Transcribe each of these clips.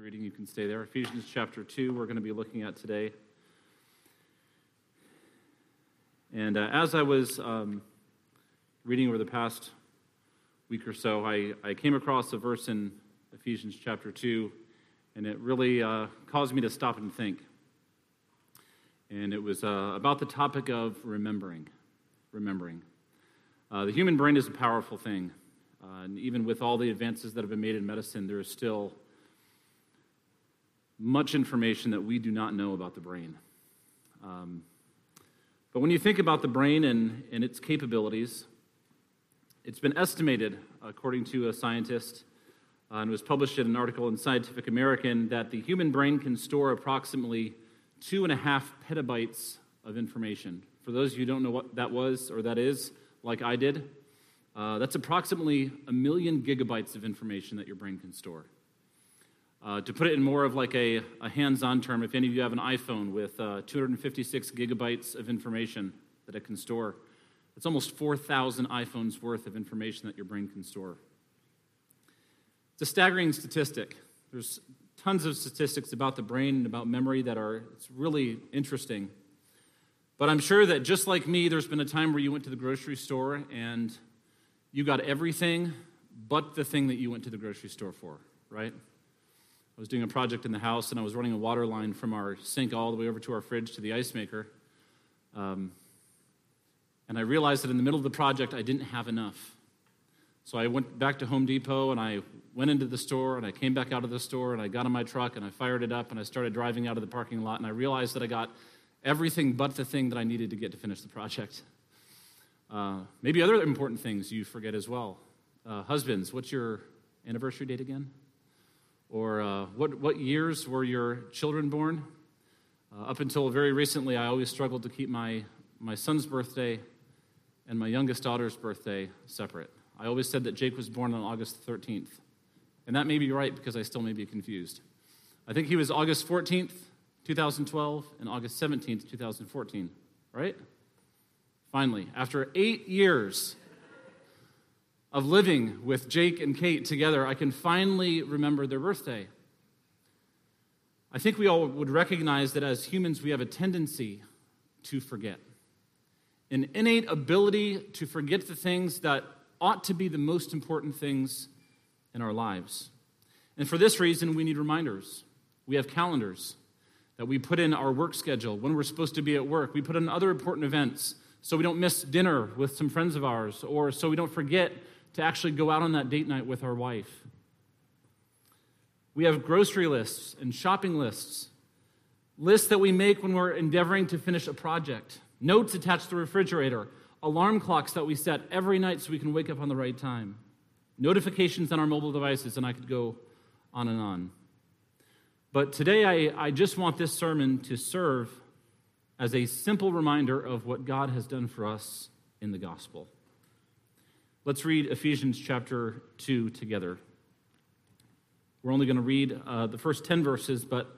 reading, you can stay there. Ephesians chapter 2, we're going to be looking at today. And uh, as I was um, reading over the past week or so, I, I came across a verse in Ephesians chapter 2, and it really uh, caused me to stop and think. And it was uh, about the topic of remembering. Remembering. Uh, the human brain is a powerful thing. Uh, and even with all the advances that have been made in medicine, there is still much information that we do not know about the brain. Um, but when you think about the brain and, and its capabilities, it's been estimated, according to a scientist, uh, and was published in an article in Scientific American, that the human brain can store approximately two and a half petabytes of information. For those of you who don't know what that was or that is, like I did, uh, that's approximately a million gigabytes of information that your brain can store. Uh, to put it in more of like a, a hands-on term, if any of you have an iPhone with uh, 256 gigabytes of information that it can store, it's almost 4,000 iPhones worth of information that your brain can store. It's a staggering statistic. There's tons of statistics about the brain and about memory that are it's really interesting. But I'm sure that just like me, there's been a time where you went to the grocery store and you got everything but the thing that you went to the grocery store for, right? I was doing a project in the house and I was running a water line from our sink all the way over to our fridge to the ice maker. Um, and I realized that in the middle of the project, I didn't have enough. So I went back to Home Depot and I went into the store and I came back out of the store and I got in my truck and I fired it up and I started driving out of the parking lot and I realized that I got everything but the thing that I needed to get to finish the project. Uh, maybe other important things you forget as well. Uh, husbands, what's your anniversary date again? Or uh, what, what years were your children born? Uh, up until very recently, I always struggled to keep my, my son's birthday and my youngest daughter's birthday separate. I always said that Jake was born on August 13th. And that may be right because I still may be confused. I think he was August 14th, 2012, and August 17th, 2014, right? Finally, after eight years of living with Jake and Kate together, I can finally remember their birthday. I think we all would recognize that as humans, we have a tendency to forget. An innate ability to forget the things that ought to be the most important things in our lives. And for this reason, we need reminders. We have calendars that we put in our work schedule when we're supposed to be at work. We put in other important events so we don't miss dinner with some friends of ours, or so we don't forget to actually go out on that date night with our wife. We have grocery lists and shopping lists, lists that we make when we're endeavoring to finish a project, notes attached to the refrigerator, alarm clocks that we set every night so we can wake up on the right time, notifications on our mobile devices, and I could go on and on. But today, I, I just want this sermon to serve as a simple reminder of what God has done for us in the gospel. Let's read Ephesians chapter 2 together. We're only going to read uh, the first 10 verses, but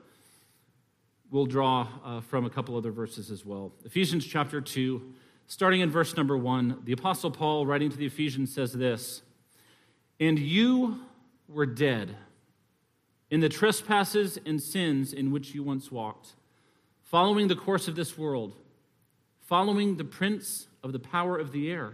we'll draw uh, from a couple other verses as well. Ephesians chapter 2, starting in verse number 1, the Apostle Paul, writing to the Ephesians, says this And you were dead in the trespasses and sins in which you once walked following the course of this world, following the prince of the power of the air,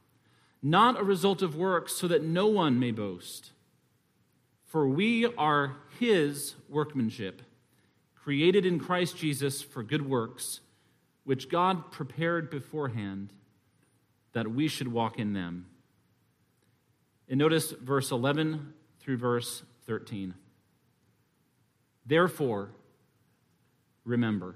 not a result of works, so that no one may boast. For we are his workmanship, created in Christ Jesus for good works, which God prepared beforehand that we should walk in them. And notice verse 11 through verse 13. Therefore, remember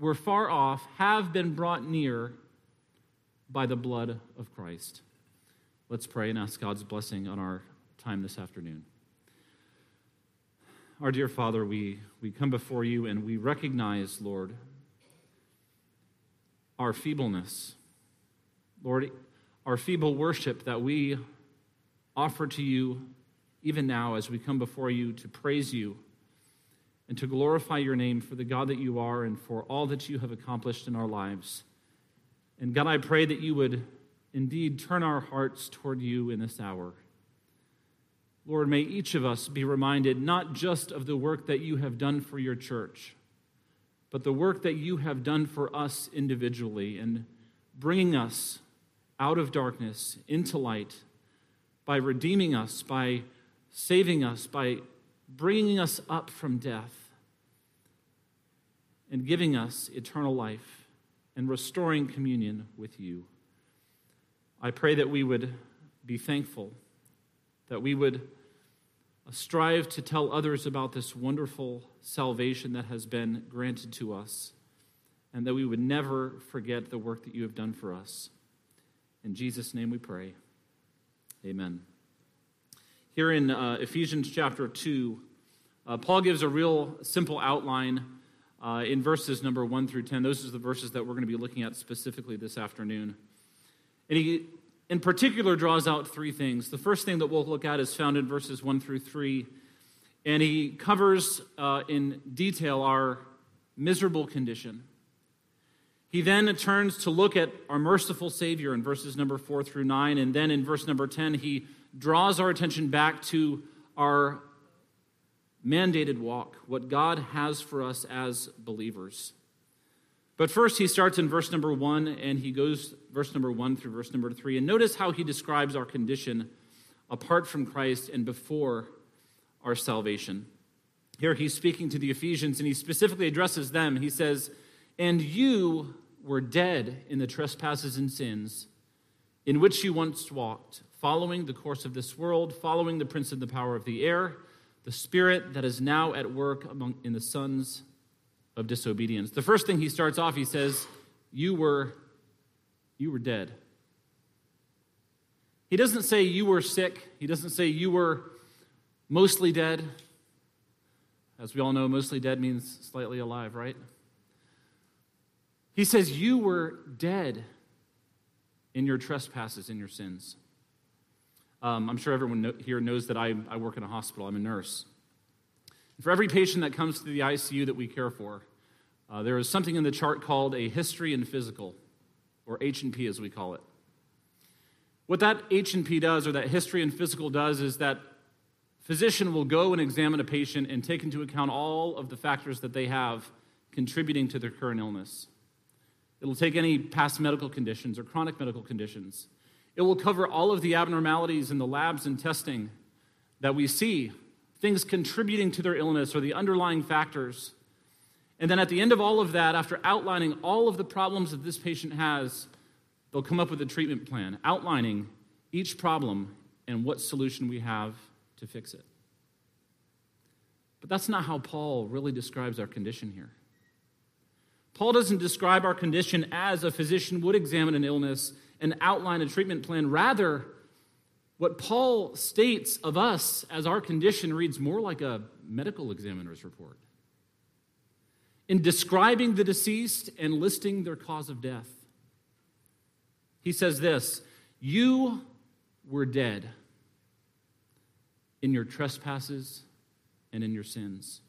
were far off have been brought near by the blood of Christ. Let's pray and ask God's blessing on our time this afternoon. Our dear Father, we, we come before you and we recognize, Lord, our feebleness. Lord, our feeble worship that we offer to you even now as we come before you to praise you and to glorify your name for the God that you are and for all that you have accomplished in our lives. And God, I pray that you would indeed turn our hearts toward you in this hour. Lord, may each of us be reminded not just of the work that you have done for your church, but the work that you have done for us individually and bringing us out of darkness into light by redeeming us, by saving us, by bringing us up from death and giving us eternal life and restoring communion with you. I pray that we would be thankful, that we would strive to tell others about this wonderful salvation that has been granted to us, and that we would never forget the work that you have done for us. In Jesus' name we pray. Amen. Here in uh, Ephesians chapter 2, uh, Paul gives a real simple outline uh, in verses number 1 through 10. Those are the verses that we're going to be looking at specifically this afternoon. And he, in particular, draws out three things. The first thing that we'll look at is found in verses 1 through 3. And he covers uh, in detail our miserable condition. He then turns to look at our merciful Savior in verses number 4 through 9. And then in verse number 10, he draws our attention back to our mandated walk, what God has for us as believers. But first, he starts in verse number 1 and he goes verse number 1 through verse number 3. And notice how he describes our condition apart from Christ and before our salvation. Here he's speaking to the Ephesians and he specifically addresses them. He says, And you were dead in the trespasses and sins in which you once walked following the course of this world, following the prince of the power of the air, the spirit that is now at work among, in the sons of disobedience. The first thing he starts off, he says, You were, you were dead. He doesn't say you were sick. He doesn't say you were mostly dead. As we all know, mostly dead means slightly alive, right? He says you were dead in your trespasses in your sins. Um, I'm sure everyone here knows that I, I work in a hospital. I'm a nurse. For every patient that comes to the ICU that we care for, uh, there is something in the chart called a history and physical, or H&P as we call it. What that H&P does, or that history and physical does, is that physician will go and examine a patient and take into account all of the factors that they have contributing to their current illness. It'll take any past medical conditions or chronic medical conditions. It will cover all of the abnormalities in the labs and testing that we see, things contributing to their illness or the underlying factors. And then at the end of all of that, after outlining all of the problems that this patient has, they'll come up with a treatment plan outlining each problem and what solution we have to fix it. But that's not how Paul really describes our condition here. Paul doesn't describe our condition as a physician would examine an illness and outline a treatment plan. Rather, what Paul states of us as our condition reads more like a medical examiner's report. In describing the deceased and listing their cause of death, he says this You were dead in your trespasses and in your sins.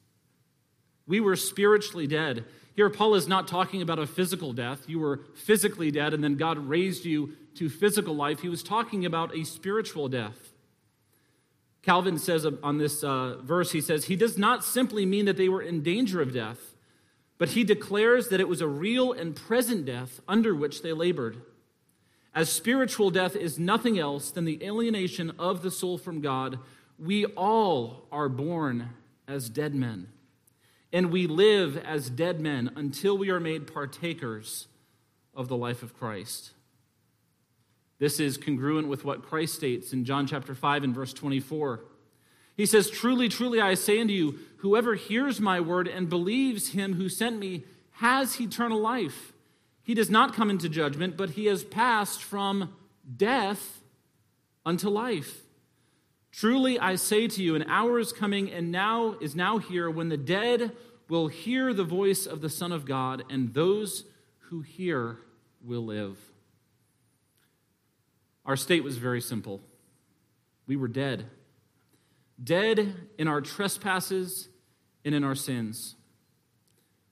We were spiritually dead. Here, Paul is not talking about a physical death. You were physically dead, and then God raised you to physical life. He was talking about a spiritual death. Calvin says on this uh, verse, he says, He does not simply mean that they were in danger of death, but he declares that it was a real and present death under which they labored. As spiritual death is nothing else than the alienation of the soul from God, we all are born as dead men. And we live as dead men until we are made partakers of the life of Christ. This is congruent with what Christ states in John chapter 5 and verse 24. He says, Truly, truly, I say unto you, whoever hears my word and believes him who sent me has eternal life. He does not come into judgment, but he has passed from death unto life. Truly, I say to you, an hour is coming and now is now here when the dead will hear the voice of the Son of God, and those who hear will live. Our state was very simple. We were dead. Dead in our trespasses and in our sins.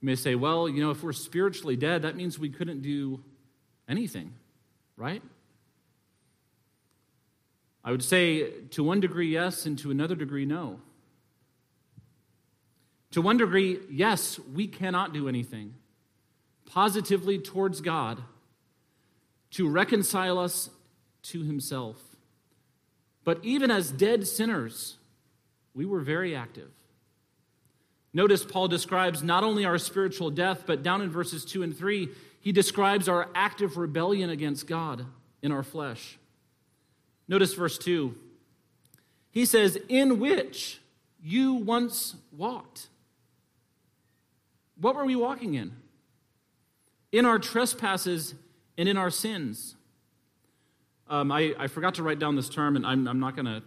You may say, well, you know, if we're spiritually dead, that means we couldn't do anything, right? I would say to one degree, yes, and to another degree, no. To one degree, yes, we cannot do anything positively towards God to reconcile us to himself. But even as dead sinners, we were very active. Notice Paul describes not only our spiritual death, but down in verses 2 and 3, he describes our active rebellion against God in our flesh. Notice verse 2. He says, In which you once walked. What were we walking in? In our trespasses and in our sins. Um, I, I, forgot to write down this term, and I'm, I'm not going to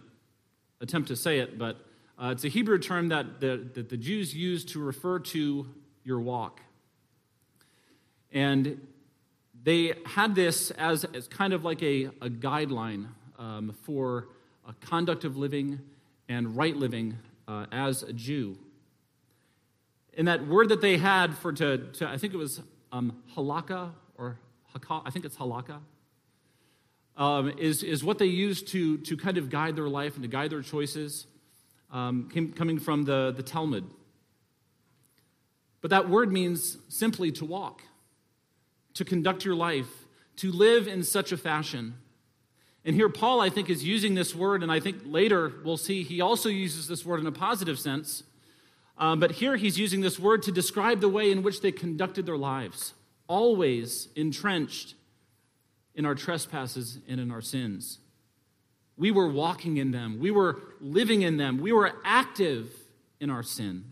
attempt to say it, but uh, it's a Hebrew term that the, that the Jews used to refer to your walk. And they had this as, as kind of like a, a guideline um, for a conduct of living and right living uh, as a Jew. And that word that they had for to, to I think it was um, halakha or haka, I think it's halakha um, is, is what they used to, to kind of guide their life and to guide their choices, um, came, coming from the, the Talmud. But that word means simply to walk, to conduct your life, to live in such a fashion. And here, Paul, I think, is using this word, and I think later we'll see he also uses this word in a positive sense. Um, but here he's using this word to describe the way in which they conducted their lives, always entrenched in our trespasses and in our sins. We were walking in them, we were living in them, we were active in our sin.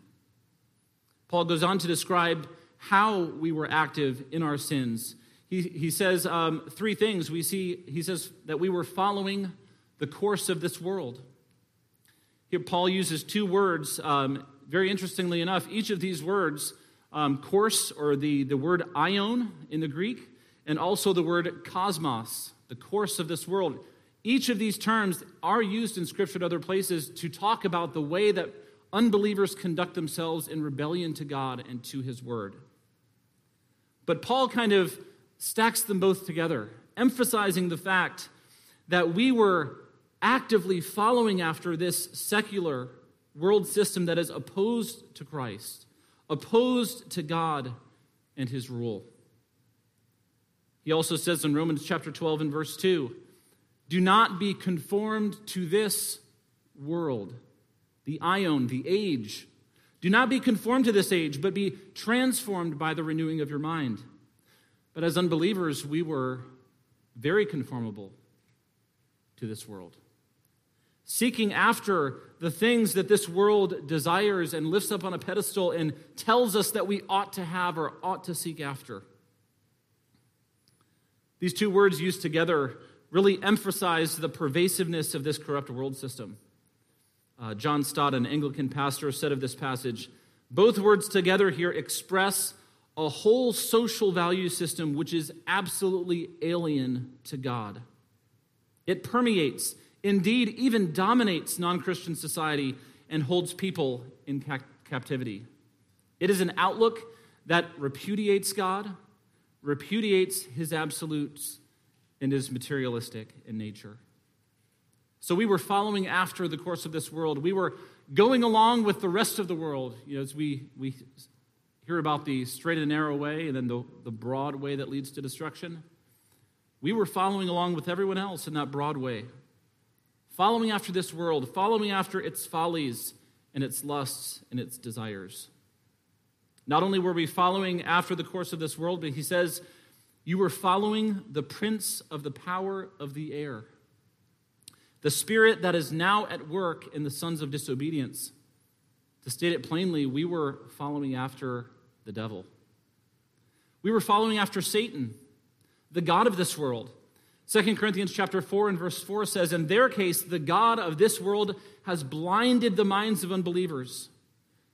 Paul goes on to describe how we were active in our sins. He, he says um, three things. We see, he says that we were following the course of this world. Here, Paul uses two words. Um, very interestingly enough, each of these words, um, course or the, the word aion in the Greek, and also the word cosmos, the course of this world. Each of these terms are used in Scripture at other places to talk about the way that unbelievers conduct themselves in rebellion to God and to His Word. But Paul kind of stacks them both together, emphasizing the fact that we were actively following after this secular world system that is opposed to Christ, opposed to God and His rule. He also says in Romans chapter 12 and verse 2 Do not be conformed to this world, the aion, the age. Do not be conformed to this age, but be transformed by the renewing of your mind. But as unbelievers, we were very conformable to this world, seeking after the things that this world desires and lifts up on a pedestal and tells us that we ought to have or ought to seek after. These two words used together really emphasize the pervasiveness of this corrupt world system. Uh, John Stott, an Anglican pastor, said of this passage both words together here express a whole social value system which is absolutely alien to God. It permeates, indeed, even dominates non Christian society and holds people in ca- captivity. It is an outlook that repudiates God, repudiates his absolutes, and is materialistic in nature. So we were following after the course of this world. We were going along with the rest of the world. You know, as we, we hear about the straight and narrow way and then the, the broad way that leads to destruction, we were following along with everyone else in that broad way. Following after this world, following after its follies and its lusts and its desires. Not only were we following after the course of this world, but he says, You were following the prince of the power of the air the spirit that is now at work in the sons of disobedience. To state it plainly, we were following after the devil. We were following after Satan, the God of this world. 2 Corinthians chapter 4 and verse 4 says, In their case, the God of this world has blinded the minds of unbelievers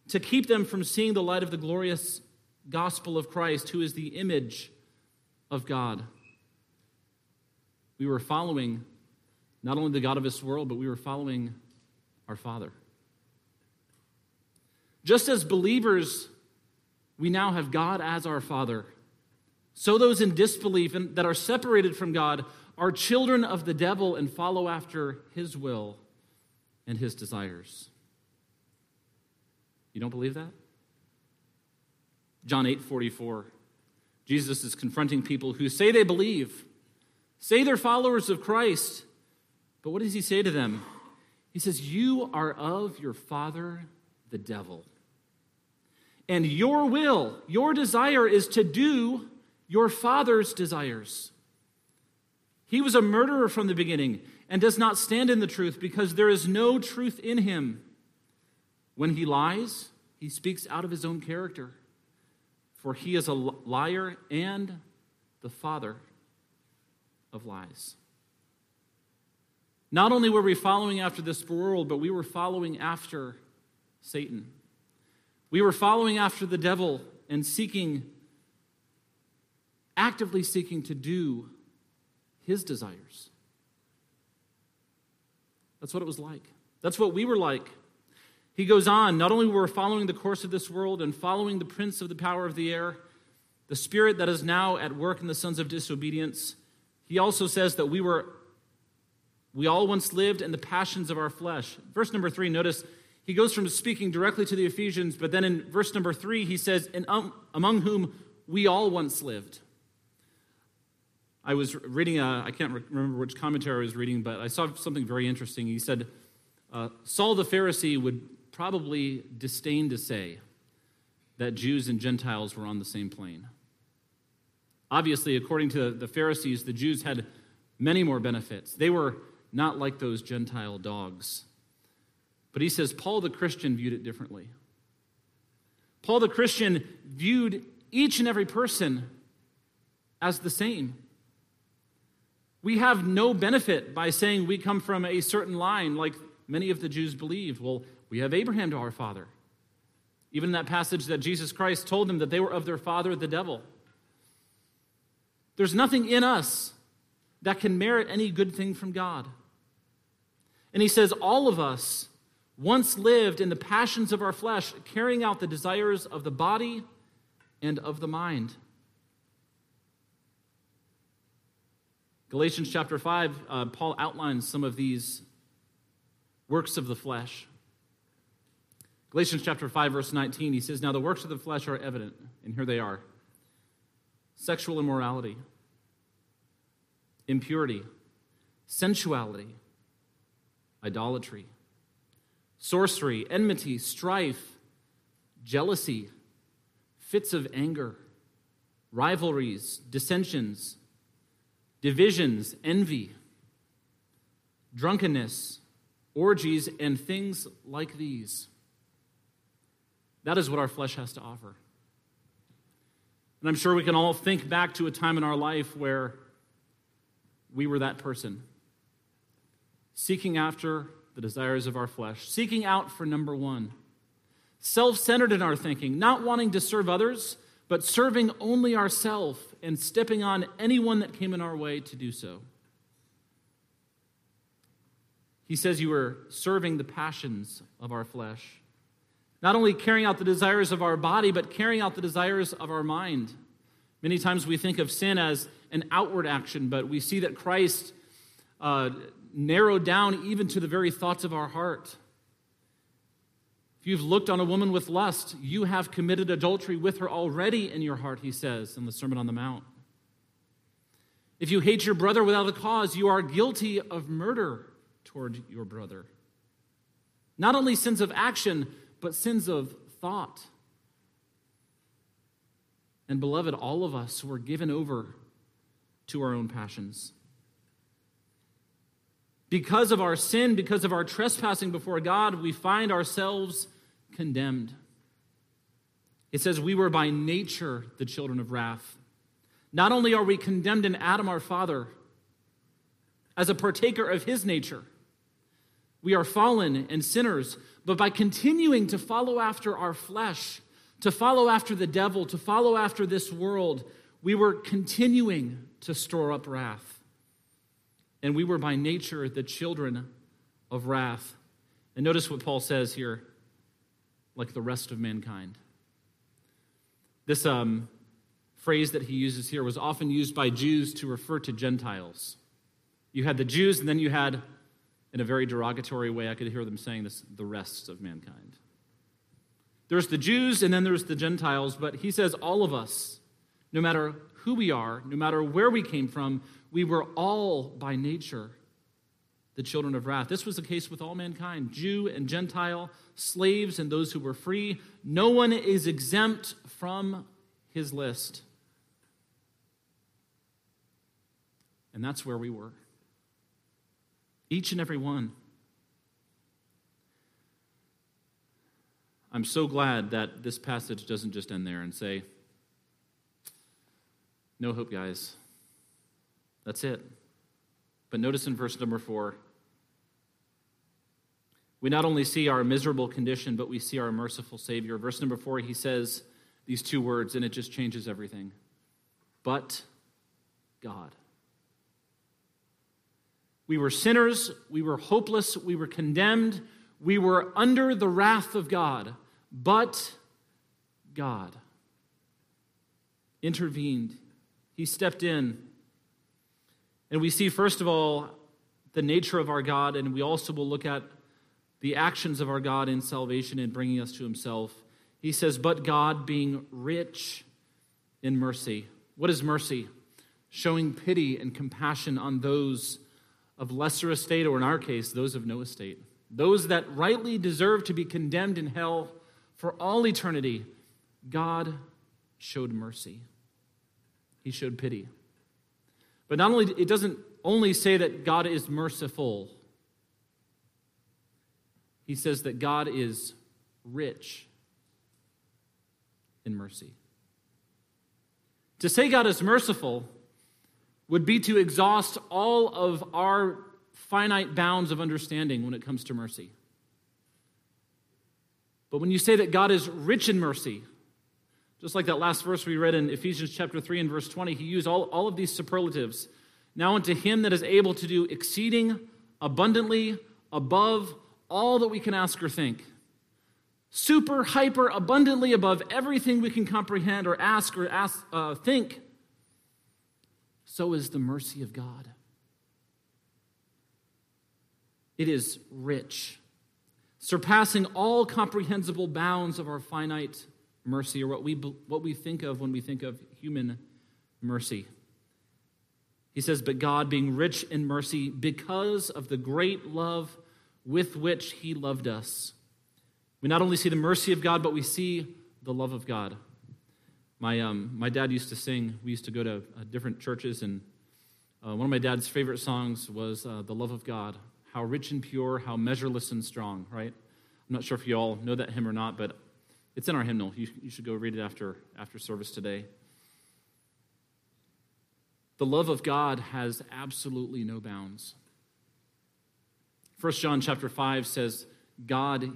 to keep them from seeing the light of the glorious gospel of Christ, who is the image of God. We were following not only the God of this world, but we were following our Father. Just as believers, we now have God as our Father. So those in disbelief and that are separated from God are children of the devil and follow after his will and his desires. You don't believe that? John 8 44. Jesus is confronting people who say they believe, say they're followers of Christ, but what does he say to them? He says, You are of your father, the devil. And your will, your desire is to do your father's desires. He was a murderer from the beginning and does not stand in the truth because there is no truth in him. When he lies, he speaks out of his own character, for he is a liar and the father of lies. Not only were we following after this world, but we were following after Satan. We were following after the devil and seeking, actively seeking to do his desires. That's what it was like. That's what we were like. He goes on, not only were we following the course of this world and following the prince of the power of the air, the spirit that is now at work in the sons of disobedience, he also says that we were we all once lived in the passions of our flesh. Verse number three, notice he goes from speaking directly to the Ephesians, but then in verse number three, he says, and um, among whom we all once lived. I was reading, I can't remember which commentary I was reading, but I saw something very interesting. He said, uh, Saul the Pharisee would probably disdain to say that Jews and Gentiles were on the same plane. Obviously, according to the Pharisees, the Jews had many more benefits. They were not like those Gentile dogs. But he says Paul the Christian viewed it differently. Paul the Christian viewed each and every person as the same. We have no benefit by saying we come from a certain line, like many of the Jews believed. Well, we have Abraham to our father. Even in that passage that Jesus Christ told them that they were of their father, the devil. There's nothing in us that can merit any good thing from God. And he says, All of us once lived in the passions of our flesh, carrying out the desires of the body and of the mind. Galatians chapter 5, uh, Paul outlines some of these works of the flesh. Galatians chapter 5, verse 19, he says, Now the works of the flesh are evident, and here they are sexual immorality impurity, sensuality, idolatry, sorcery, enmity, strife, jealousy, fits of anger, rivalries, dissensions, divisions, envy, drunkenness, orgies, and things like these. That is what our flesh has to offer. And I'm sure we can all think back to a time in our life where we were that person. Seeking after the desires of our flesh, seeking out for number one. Self centered in our thinking, not wanting to serve others, but serving only ourselves and stepping on anyone that came in our way to do so. He says you were serving the passions of our flesh. Not only carrying out the desires of our body, but carrying out the desires of our mind. Many times we think of sin as an outward action, but we see that Christ uh, narrowed down even to the very thoughts of our heart. If you've looked on a woman with lust, you have committed adultery with her already in your heart, he says in the Sermon on the Mount. If you hate your brother without a cause, you are guilty of murder toward your brother. Not only sins of action, but sins of thought. And beloved, all of us were given over to our own passions. Because of our sin, because of our trespassing before God, we find ourselves condemned. It says, We were by nature the children of wrath. Not only are we condemned in Adam, our father, as a partaker of his nature, we are fallen and sinners, but by continuing to follow after our flesh, to follow after the devil, to follow after this world, we were continuing to store up wrath. And we were by nature the children of wrath. And notice what Paul says here like the rest of mankind. This um, phrase that he uses here was often used by Jews to refer to Gentiles. You had the Jews, and then you had, in a very derogatory way, I could hear them saying this, the rest of mankind. There's the Jews, and then there's the Gentiles, but he says all of us, no matter who we are, no matter where we came from, we were all by nature the children of wrath. This was the case with all mankind Jew and Gentile, slaves and those who were free. No one is exempt from his list. And that's where we were. Each and every one. I'm so glad that this passage doesn't just end there and say, no hope, guys. That's it. But notice in verse number four, we not only see our miserable condition, but we see our merciful Savior. Verse number four, he says these two words, and it just changes everything. But God. We were sinners, we were hopeless, we were condemned, we were under the wrath of God, but God intervened. He stepped in. And we see, first of all, the nature of our God, and we also will look at the actions of our God in salvation and bringing us to himself. He says, But God being rich in mercy. What is mercy? Showing pity and compassion on those of lesser estate, or in our case, those of no estate. Those that rightly deserve to be condemned in hell for all eternity. God showed mercy, He showed pity. But not only, it doesn't only say that God is merciful, he says that God is rich in mercy. To say God is merciful would be to exhaust all of our finite bounds of understanding when it comes to mercy. But when you say that God is rich in mercy, just like that last verse we read in Ephesians chapter 3 and verse 20, he used all, all of these superlatives. Now unto him that is able to do exceeding abundantly above all that we can ask or think. Super, hyper, abundantly above everything we can comprehend or ask or ask, uh, think. So is the mercy of God. It is rich, surpassing all comprehensible bounds of our finite mercy, or what we, what we think of when we think of human mercy. He says, But God, being rich in mercy, because of the great love with which he loved us. We not only see the mercy of God, but we see the love of God. My, um, my dad used to sing, we used to go to uh, different churches, and uh, one of my dad's favorite songs was uh, The Love of God. How rich and pure, how measureless and strong, right? I'm not sure if you all know that hymn or not, but it's in our hymnal. You, you should go read it after, after service today. The love of God has absolutely no bounds. 1 John chapter 5 says, God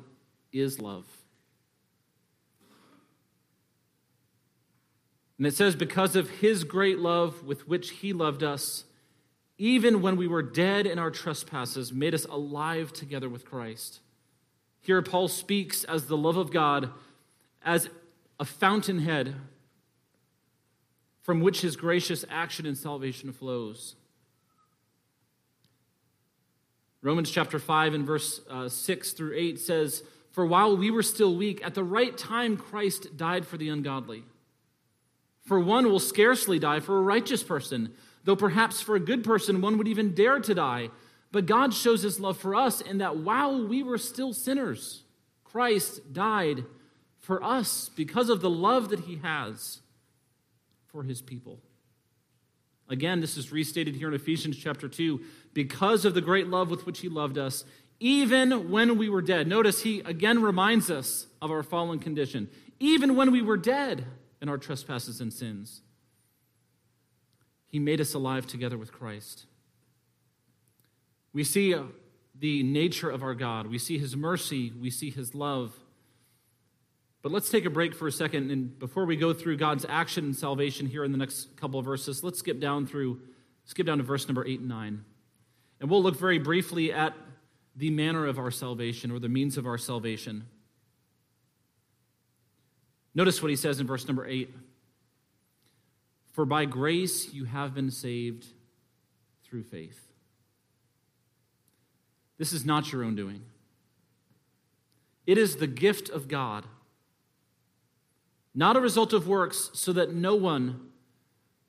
is love. And it says, because of his great love with which he loved us, even when we were dead in our trespasses, made us alive together with Christ. Here, Paul speaks as the love of God as a fountainhead from which his gracious action and salvation flows. Romans chapter 5 and verse uh, 6 through 8 says, For while we were still weak, at the right time Christ died for the ungodly. For one will scarcely die for a righteous person, though perhaps for a good person one would even dare to die. But God shows his love for us in that while we were still sinners, Christ died for us because of the love that he has for his people. Again, this is restated here in Ephesians chapter 2 because of the great love with which he loved us, even when we were dead. Notice he again reminds us of our fallen condition. Even when we were dead in our trespasses and sins, he made us alive together with Christ. We see the nature of our God, we see his mercy, we see his love. But let's take a break for a second, and before we go through God's action and salvation here in the next couple of verses, let's skip down through, skip down to verse number eight and nine. And we'll look very briefly at the manner of our salvation or the means of our salvation. Notice what he says in verse number eight For by grace you have been saved through faith. This is not your own doing, it is the gift of God not a result of works, so that no one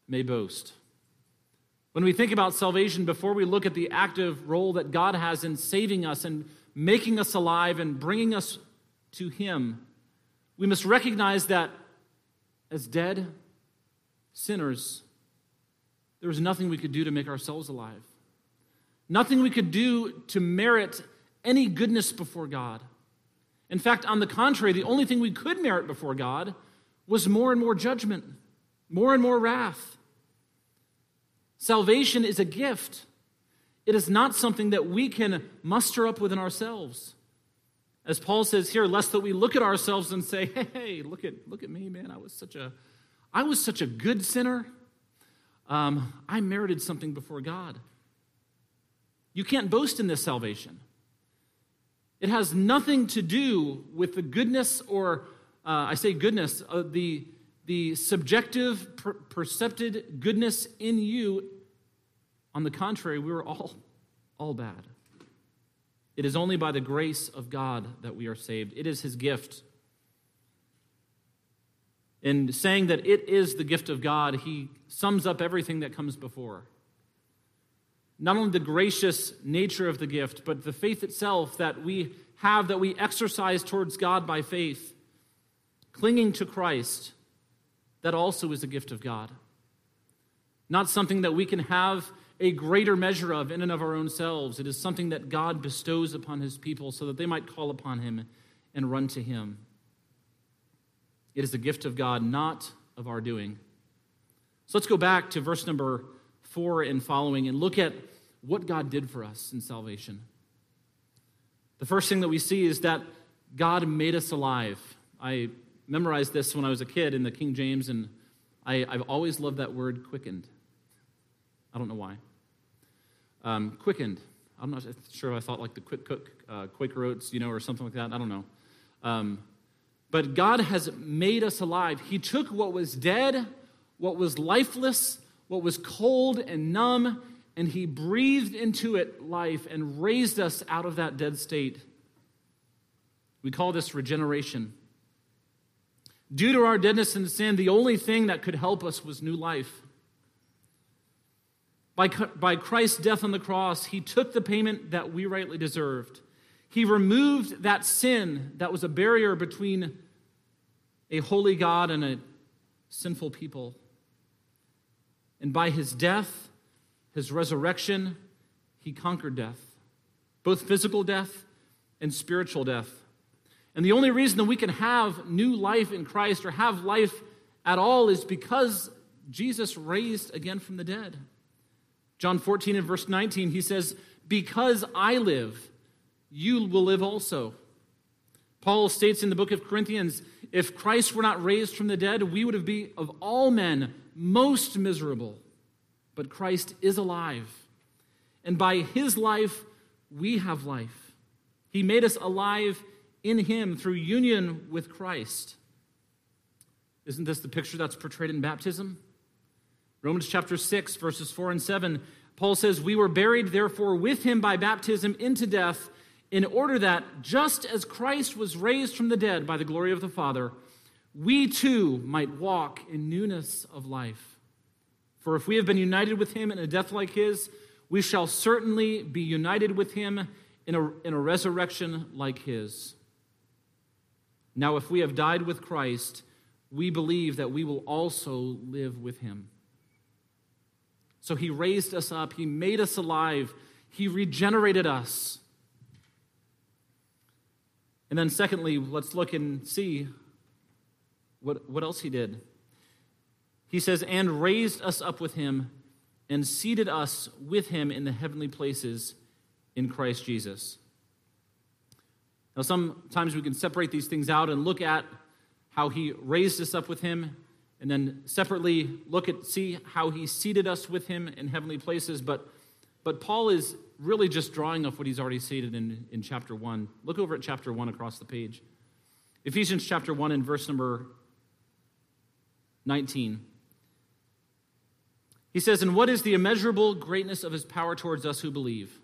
may boast. When we think about salvation, before we look at the active role that God has in saving us and making us alive and bringing us to Him, we must recognize that as dead sinners, there was nothing we could do to make ourselves alive, nothing we could do to merit any goodness before God. In fact, on the contrary, the only thing we could merit before God was more and more judgment, more and more wrath. Salvation is a gift. It is not something that we can muster up within ourselves. As Paul says here, lest that we look at ourselves and say, hey, look at look at me, man. I was such a I was such a good sinner. Um, I merited something before God. You can't boast in this salvation. It has nothing to do with the goodness or uh, I say goodness, uh, the, the subjective, per- percepted goodness in you, on the contrary, we were all, all bad. It is only by the grace of God that we are saved, it is His gift. In saying that it is the gift of God, He sums up everything that comes before. Not only the gracious nature of the gift, but the faith itself that we have, that we exercise towards God by faith clinging to Christ, that also is a gift of God. Not something that we can have a greater measure of in and of our own selves. It is something that God bestows upon his people so that they might call upon him and run to him. It is a gift of God, not of our doing. So let's go back to verse number four and following and look at what God did for us in salvation. The first thing that we see is that God made us alive. I memorized this when I was a kid in the King James, and I, have always loved that word quickened. I don't know why. Um, quickened. I'm not sure I thought like the quick cook, uh, Quaker oats, you know, or something like that. I don't know. Um, but God has made us alive. He took what was dead, what was lifeless, what was cold and numb, and He breathed into it life and raised us out of that dead state. We call this regeneration. Due to our deadness and sin, the only thing that could help us was new life. By, by Christ's death on the cross, he took the payment that we rightly deserved. He removed that sin that was a barrier between a holy God and a sinful people. And by his death, his resurrection, he conquered death, both physical death and spiritual death. And the only reason that we can have new life in Christ or have life at all is because Jesus raised again from the dead. John 14 and verse 19, he says, Because I live, you will live also. Paul states in the book of Corinthians, if Christ were not raised from the dead, we would have been of all men most miserable. But Christ is alive. And by his life, we have life. He made us alive in him through union with Christ. Isn't this the picture that's portrayed in baptism? Romans chapter 6, verses 4 and 7, Paul says, We were buried, therefore, with him by baptism into death, in order that, just as Christ was raised from the dead by the glory of the Father, we too might walk in newness of life. For if we have been united with him in a death like his, we shall certainly be united with him in a, in a resurrection like his. Now, if we have died with Christ, we believe that we will also live with him. So he raised us up, he made us alive, he regenerated us. And then, secondly, let's look and see what, what else he did. He says, and raised us up with him and seated us with him in the heavenly places in Christ Jesus. Now, sometimes we can separate these things out and look at how he raised us up with him, and then separately look at see how he seated us with him in heavenly places. But, but Paul is really just drawing off what he's already stated in, in chapter 1. Look over at chapter 1 across the page. Ephesians chapter 1 and verse number 19. He says, And what is the immeasurable greatness of his power towards us who believe?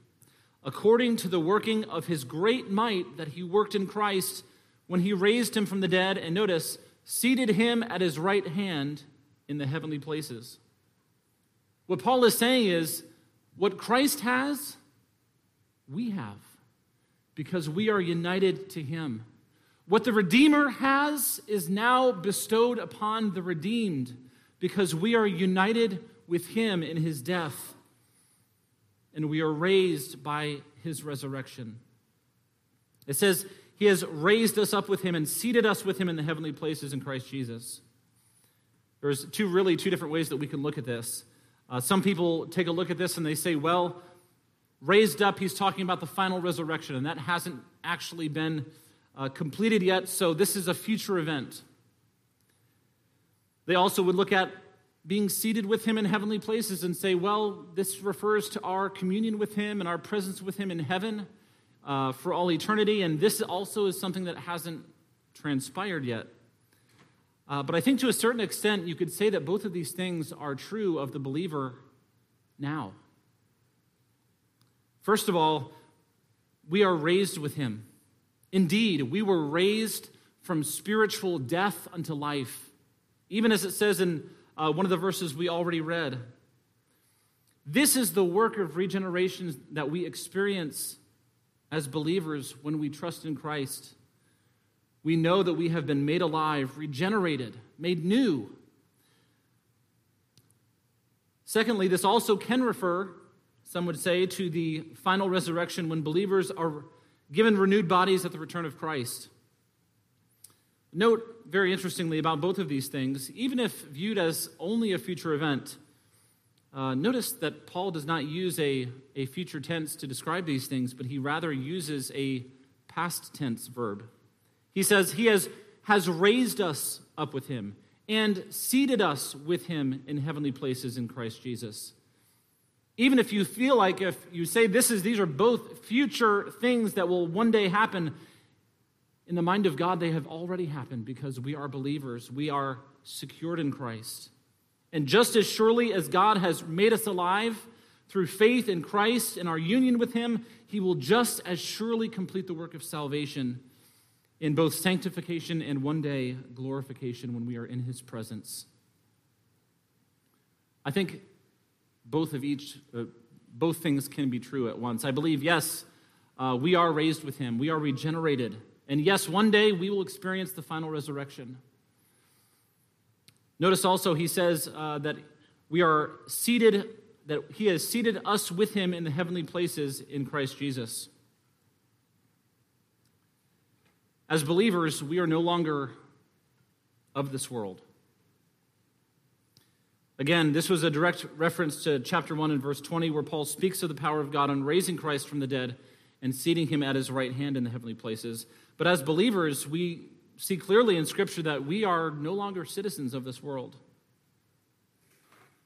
According to the working of his great might that he worked in Christ when he raised him from the dead, and notice, seated him at his right hand in the heavenly places. What Paul is saying is, what Christ has, we have, because we are united to him. What the Redeemer has is now bestowed upon the redeemed, because we are united with him in his death and we are raised by his resurrection. It says, He has raised us up with him and seated us with him in the heavenly places in Christ Jesus. There's two really two different ways that we can look at this. Uh, some people take a look at this and they say, well, raised up, he's talking about the final resurrection, and that hasn't actually been uh, completed yet, so this is a future event. They also would look at being seated with him in heavenly places and say, well, this refers to our communion with him and our presence with him in heaven uh, for all eternity. And this also is something that hasn't transpired yet. Uh, but I think to a certain extent, you could say that both of these things are true of the believer now. First of all, we are raised with him. Indeed, we were raised from spiritual death unto life. Even as it says in uh, one of the verses we already read. This is the work of regeneration that we experience as believers when we trust in Christ. We know that we have been made alive, regenerated, made new. Secondly, this also can refer, some would say, to the final resurrection when believers are given renewed bodies at the return of Christ. Note, very interestingly, about both of these things, even if viewed as only a future event, uh, notice that Paul does not use a, a future tense to describe these things, but he rather uses a past tense verb. He says, He has, has raised us up with him and seated us with him in heavenly places in Christ Jesus. Even if you feel like if you say this is these are both future things that will one day happen, in the mind of God, they have already happened because we are believers. We are secured in Christ. And just as surely as God has made us alive through faith in Christ and our union with Him, He will just as surely complete the work of salvation in both sanctification and one day glorification when we are in His presence. I think both of each, uh, both things can be true at once. I believe, yes, uh, we are raised with Him, we are regenerated and yes, one day we will experience the final resurrection. Notice also, he says uh, that we are seated, that he has seated us with him in the heavenly places in Christ Jesus. As believers, we are no longer of this world. Again, this was a direct reference to chapter 1 and verse 20, where Paul speaks of the power of God on raising Christ from the dead and seating him at his right hand in the heavenly places. But as believers, we see clearly in Scripture that we are no longer citizens of this world.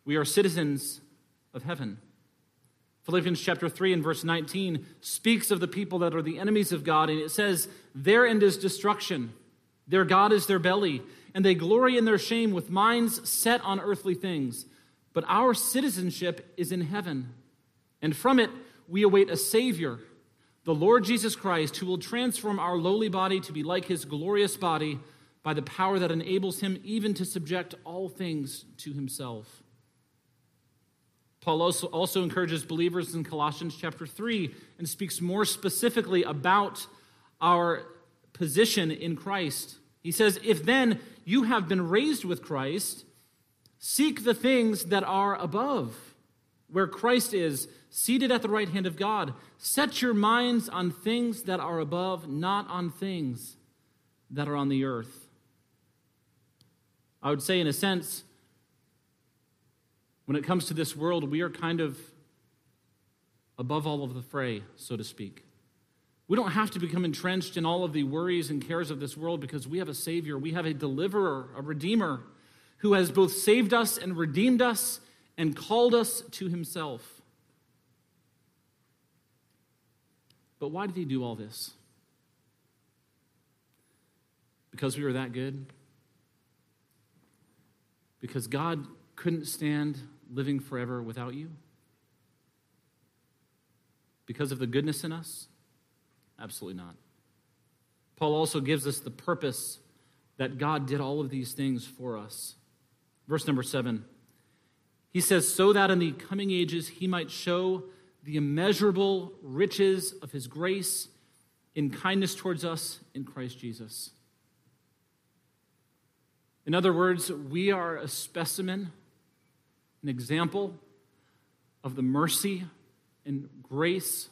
We are citizens of heaven. Philippians chapter 3 and verse 19 speaks of the people that are the enemies of God, and it says, Their end is destruction, their God is their belly, and they glory in their shame with minds set on earthly things. But our citizenship is in heaven, and from it we await a Savior, the Lord Jesus Christ, who will transform our lowly body to be like his glorious body by the power that enables him even to subject all things to himself. Paul also, also encourages believers in Colossians chapter 3 and speaks more specifically about our position in Christ. He says, If then you have been raised with Christ, seek the things that are above, where Christ is, seated at the right hand of God. Set your minds on things that are above, not on things that are on the earth. I would say, in a sense, when it comes to this world, we are kind of above all of the fray, so to speak. We don't have to become entrenched in all of the worries and cares of this world because we have a Savior, we have a deliverer, a Redeemer who has both saved us and redeemed us and called us to Himself. But why did He do all this? Because we were that good? Because God couldn't stand living forever without you? Because of the goodness in us? Absolutely not. Paul also gives us the purpose that God did all of these things for us. Verse number seven. He says, So that in the coming ages he might show the immeasurable riches of his grace in kindness towards us in Christ Jesus. In other words, we are a specimen an example of the mercy and grace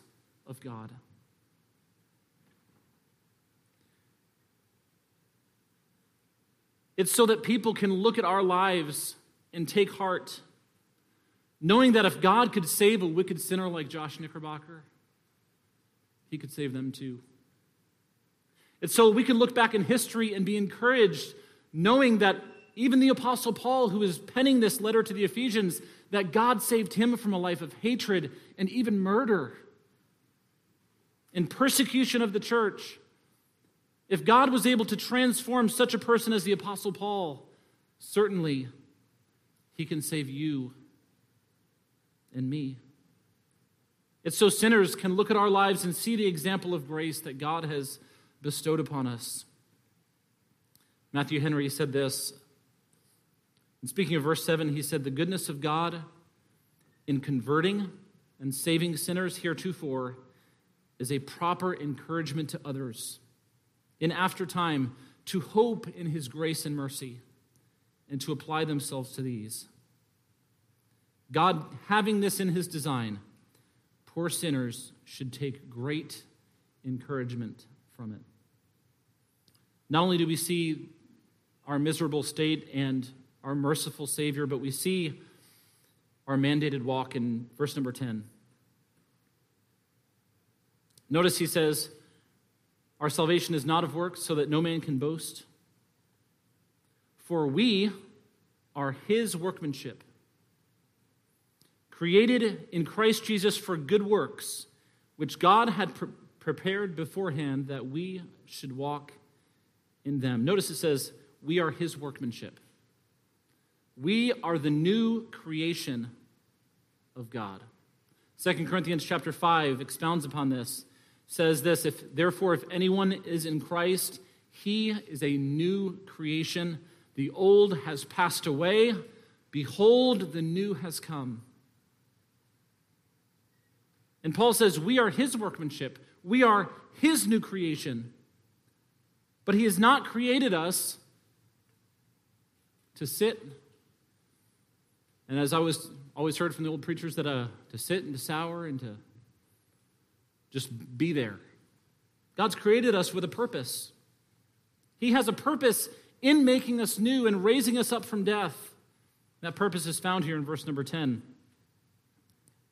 of God. It's so that people can look at our lives and take heart, knowing that if God could save a wicked sinner like Josh Knickerbocker, he could save them too. It's so we can look back in history and be encouraged, knowing that even the Apostle Paul, who is penning this letter to the Ephesians, that God saved him from a life of hatred and even murder and persecution of the church. If God was able to transform such a person as the Apostle Paul, certainly he can save you and me. It's so sinners can look at our lives and see the example of grace that God has bestowed upon us. Matthew Henry said this and speaking of verse 7, he said, The goodness of God in converting and saving sinners heretofore is a proper encouragement to others in after time to hope in his grace and mercy and to apply themselves to these. God, having this in his design, poor sinners should take great encouragement from it. Not only do we see our miserable state and our merciful Savior, but we see our mandated walk in verse number 10. Notice he says, Our salvation is not of works, so that no man can boast. For we are his workmanship, created in Christ Jesus for good works, which God had pre- prepared beforehand that we should walk in them. Notice it says, We are his workmanship. We are the new creation of God. 2 Corinthians chapter 5 expounds upon this. Says this, if therefore if anyone is in Christ, he is a new creation. The old has passed away, behold the new has come. And Paul says, We are his workmanship. We are his new creation. But he has not created us to sit and as I was always heard from the old preachers, that uh, to sit and to sour and to just be there. God's created us with a purpose. He has a purpose in making us new and raising us up from death. That purpose is found here in verse number 10.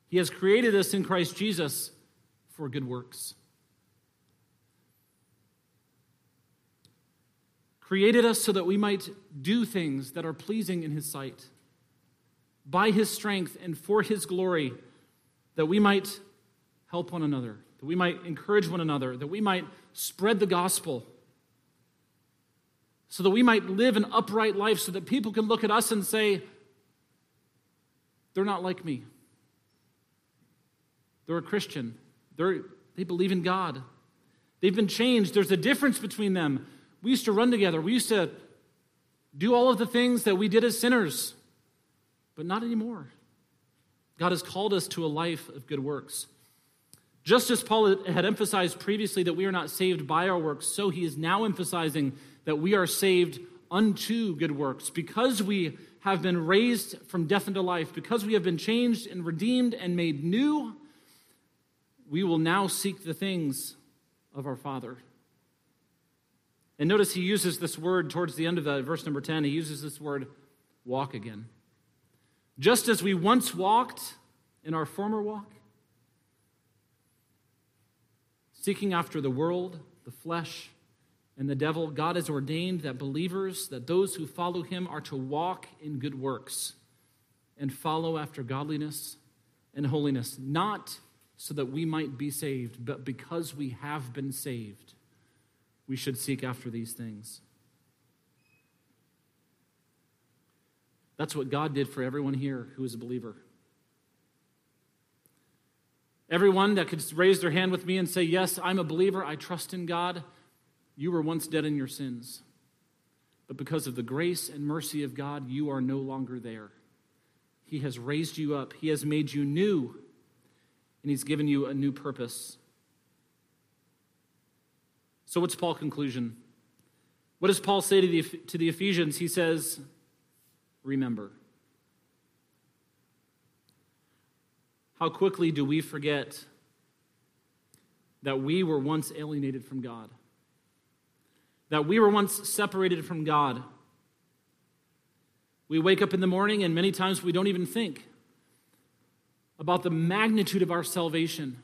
He has created us in Christ Jesus for good works. Created us so that we might do things that are pleasing in His sight by his strength and for his glory, that we might help one another, that we might encourage one another, that we might spread the gospel, so that we might live an upright life, so that people can look at us and say, they're not like me. They're a Christian. They're, they believe in God. They've been changed. There's a difference between them. We used to run together. We used to do all of the things that we did as sinners, but not anymore. God has called us to a life of good works. Just as Paul had emphasized previously that we are not saved by our works, so he is now emphasizing that we are saved unto good works. Because we have been raised from death into life, because we have been changed and redeemed and made new, we will now seek the things of our Father. And notice he uses this word towards the end of the verse number 10. He uses this word, walk again. Just as we once walked in our former walk, seeking after the world, the flesh, and the devil, God has ordained that believers, that those who follow him, are to walk in good works and follow after godliness and holiness, not so that we might be saved, but because we have been saved we should seek after these things. That's what God did for everyone here who is a believer. Everyone that could raise their hand with me and say, Yes, I'm a believer, I trust in God, you were once dead in your sins. But because of the grace and mercy of God, you are no longer there. He has raised you up, He has made you new, and He's given you a new purpose. So, what's Paul's conclusion? What does Paul say to the, to the Ephesians? He says, Remember. How quickly do we forget that we were once alienated from God? That we were once separated from God? We wake up in the morning, and many times we don't even think about the magnitude of our salvation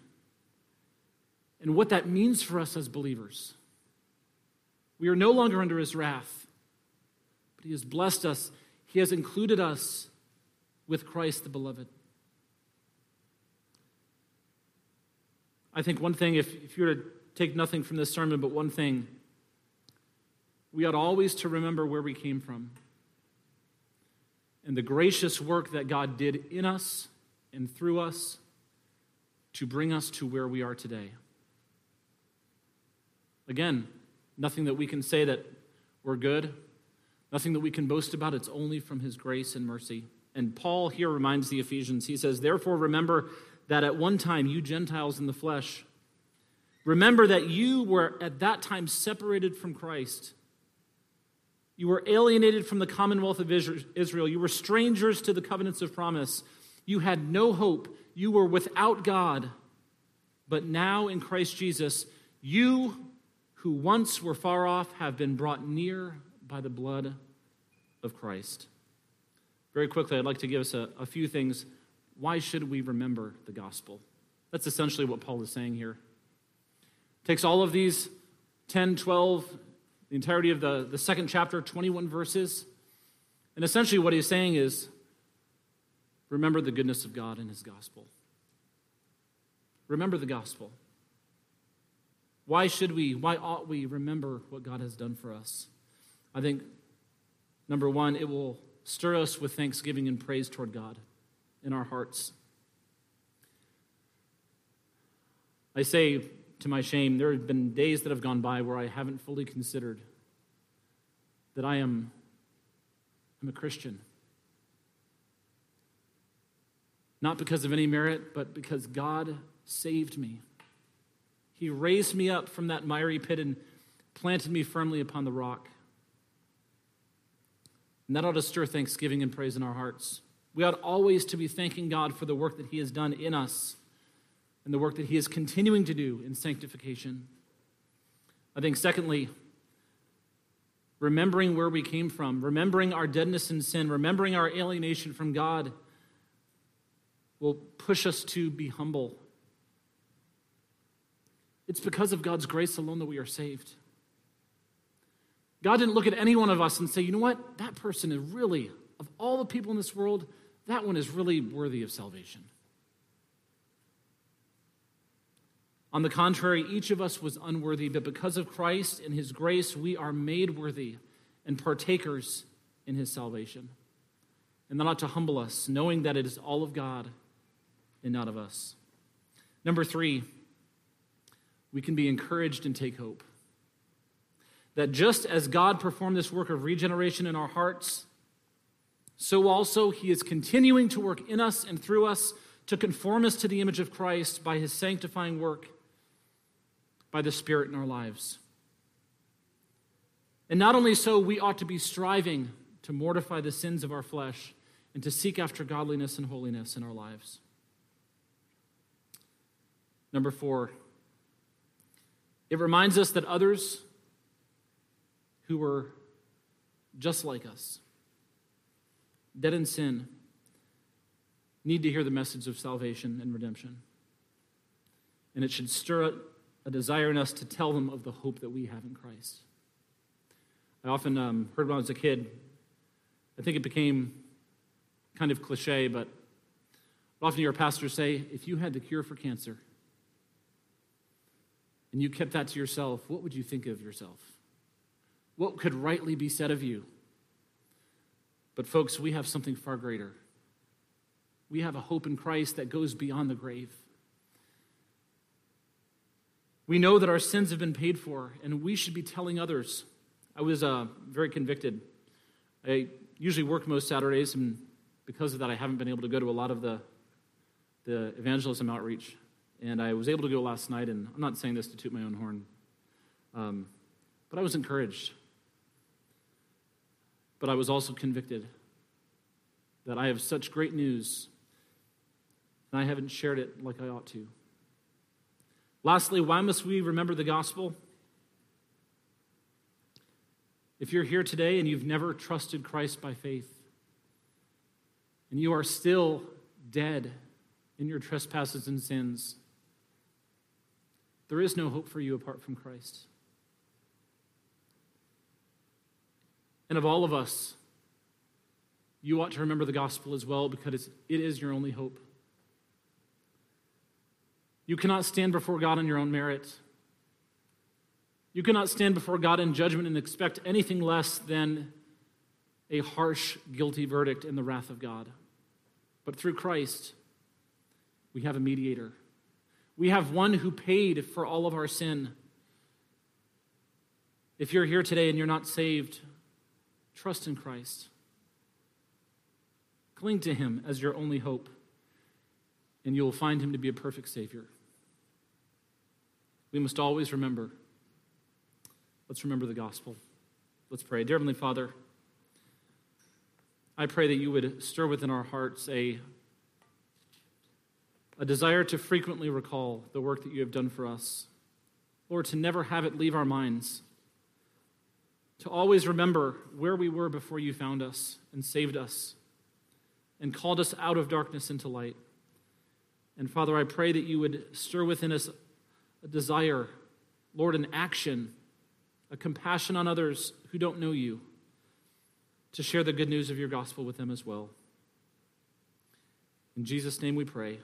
and what that means for us as believers. We are no longer under his wrath, but he has blessed us. He has included us with Christ the beloved. I think one thing, if, if you were to take nothing from this sermon but one thing, we ought always to remember where we came from and the gracious work that God did in us and through us to bring us to where we are today. Again, nothing that we can say that we're good, nothing that we can boast about. It's only from his grace and mercy. And Paul here reminds the Ephesians, he says, Therefore, remember that at one time you Gentiles in the flesh, remember that you were at that time separated from Christ. You were alienated from the commonwealth of Israel. You were strangers to the covenants of promise. You had no hope. You were without God. But now in Christ Jesus, you who once were far off have been brought near by the blood of Christ. Very quickly, I'd like to give us a, a few things. Why should we remember the gospel? That's essentially what Paul is saying here. Takes all of these 10, 12, the entirety of the, the second chapter, 21 verses, and essentially what he's saying is remember the goodness of God and his gospel. Remember the gospel. Why should we, why ought we remember what God has done for us? I think, number one, it will stir us with thanksgiving and praise toward God in our hearts. I say to my shame, there have been days that have gone by where I haven't fully considered that I am I'm a Christian. Not because of any merit, but because God saved me. He raised me up from that miry pit and planted me firmly upon the rock. And that ought to stir thanksgiving and praise in our hearts. We ought always to be thanking God for the work that He has done in us and the work that He is continuing to do in sanctification. I think, secondly, remembering where we came from, remembering our deadness in sin, remembering our alienation from God will push us to be humble it's because of God's grace alone that we are saved. God didn't look at any one of us and say, you know what? That person is really, of all the people in this world, that one is really worthy of salvation. On the contrary, each of us was unworthy, but because of Christ and his grace, we are made worthy and partakers in his salvation. And that ought to humble us, knowing that it is all of God and not of us. Number three, we can be encouraged and take hope. That just as God performed this work of regeneration in our hearts, so also he is continuing to work in us and through us to conform us to the image of Christ by his sanctifying work by the Spirit in our lives. And not only so, we ought to be striving to mortify the sins of our flesh and to seek after godliness and holiness in our lives. Number four, it reminds us that others who were just like us, dead in sin, need to hear the message of salvation and redemption. And it should stir up a desire in us to tell them of the hope that we have in Christ. I often um, heard when I was a kid, I think it became kind of cliche, but often your pastors say, if you had the cure for cancer and you kept that to yourself, what would you think of yourself? What could rightly be said of you? But, folks, we have something far greater. We have a hope in Christ that goes beyond the grave. We know that our sins have been paid for, and we should be telling others. I was uh, very convicted. I usually work most Saturdays, and because of that, I haven't been able to go to a lot of the, the evangelism outreach. And I was able to go last night, and I'm not saying this to toot my own horn, um, but I was encouraged. But I was also convicted that I have such great news, and I haven't shared it like I ought to. Lastly, why must we remember the gospel? If you're here today and you've never trusted Christ by faith, and you are still dead in your trespasses and sins, there is no hope for you apart from Christ. And of all of us, you ought to remember the gospel as well because it is your only hope. You cannot stand before God on your own merit. You cannot stand before God in judgment and expect anything less than a harsh, guilty verdict in the wrath of God. But through Christ, we have a mediator. We have one who paid for all of our sin. If you're here today and you're not saved, trust in Christ. Cling to him as your only hope, and you will find him to be a perfect Savior we must always remember. Let's remember the gospel. Let's pray. Dear Heavenly Father, I pray that you would stir within our hearts a, a desire to frequently recall the work that you have done for us. Lord, to never have it leave our minds. To always remember where we were before you found us and saved us and called us out of darkness into light. And Father, I pray that you would stir within us a desire, Lord, an action, a compassion on others who don't know you, to share the good news of your gospel with them as well. In Jesus' name we pray.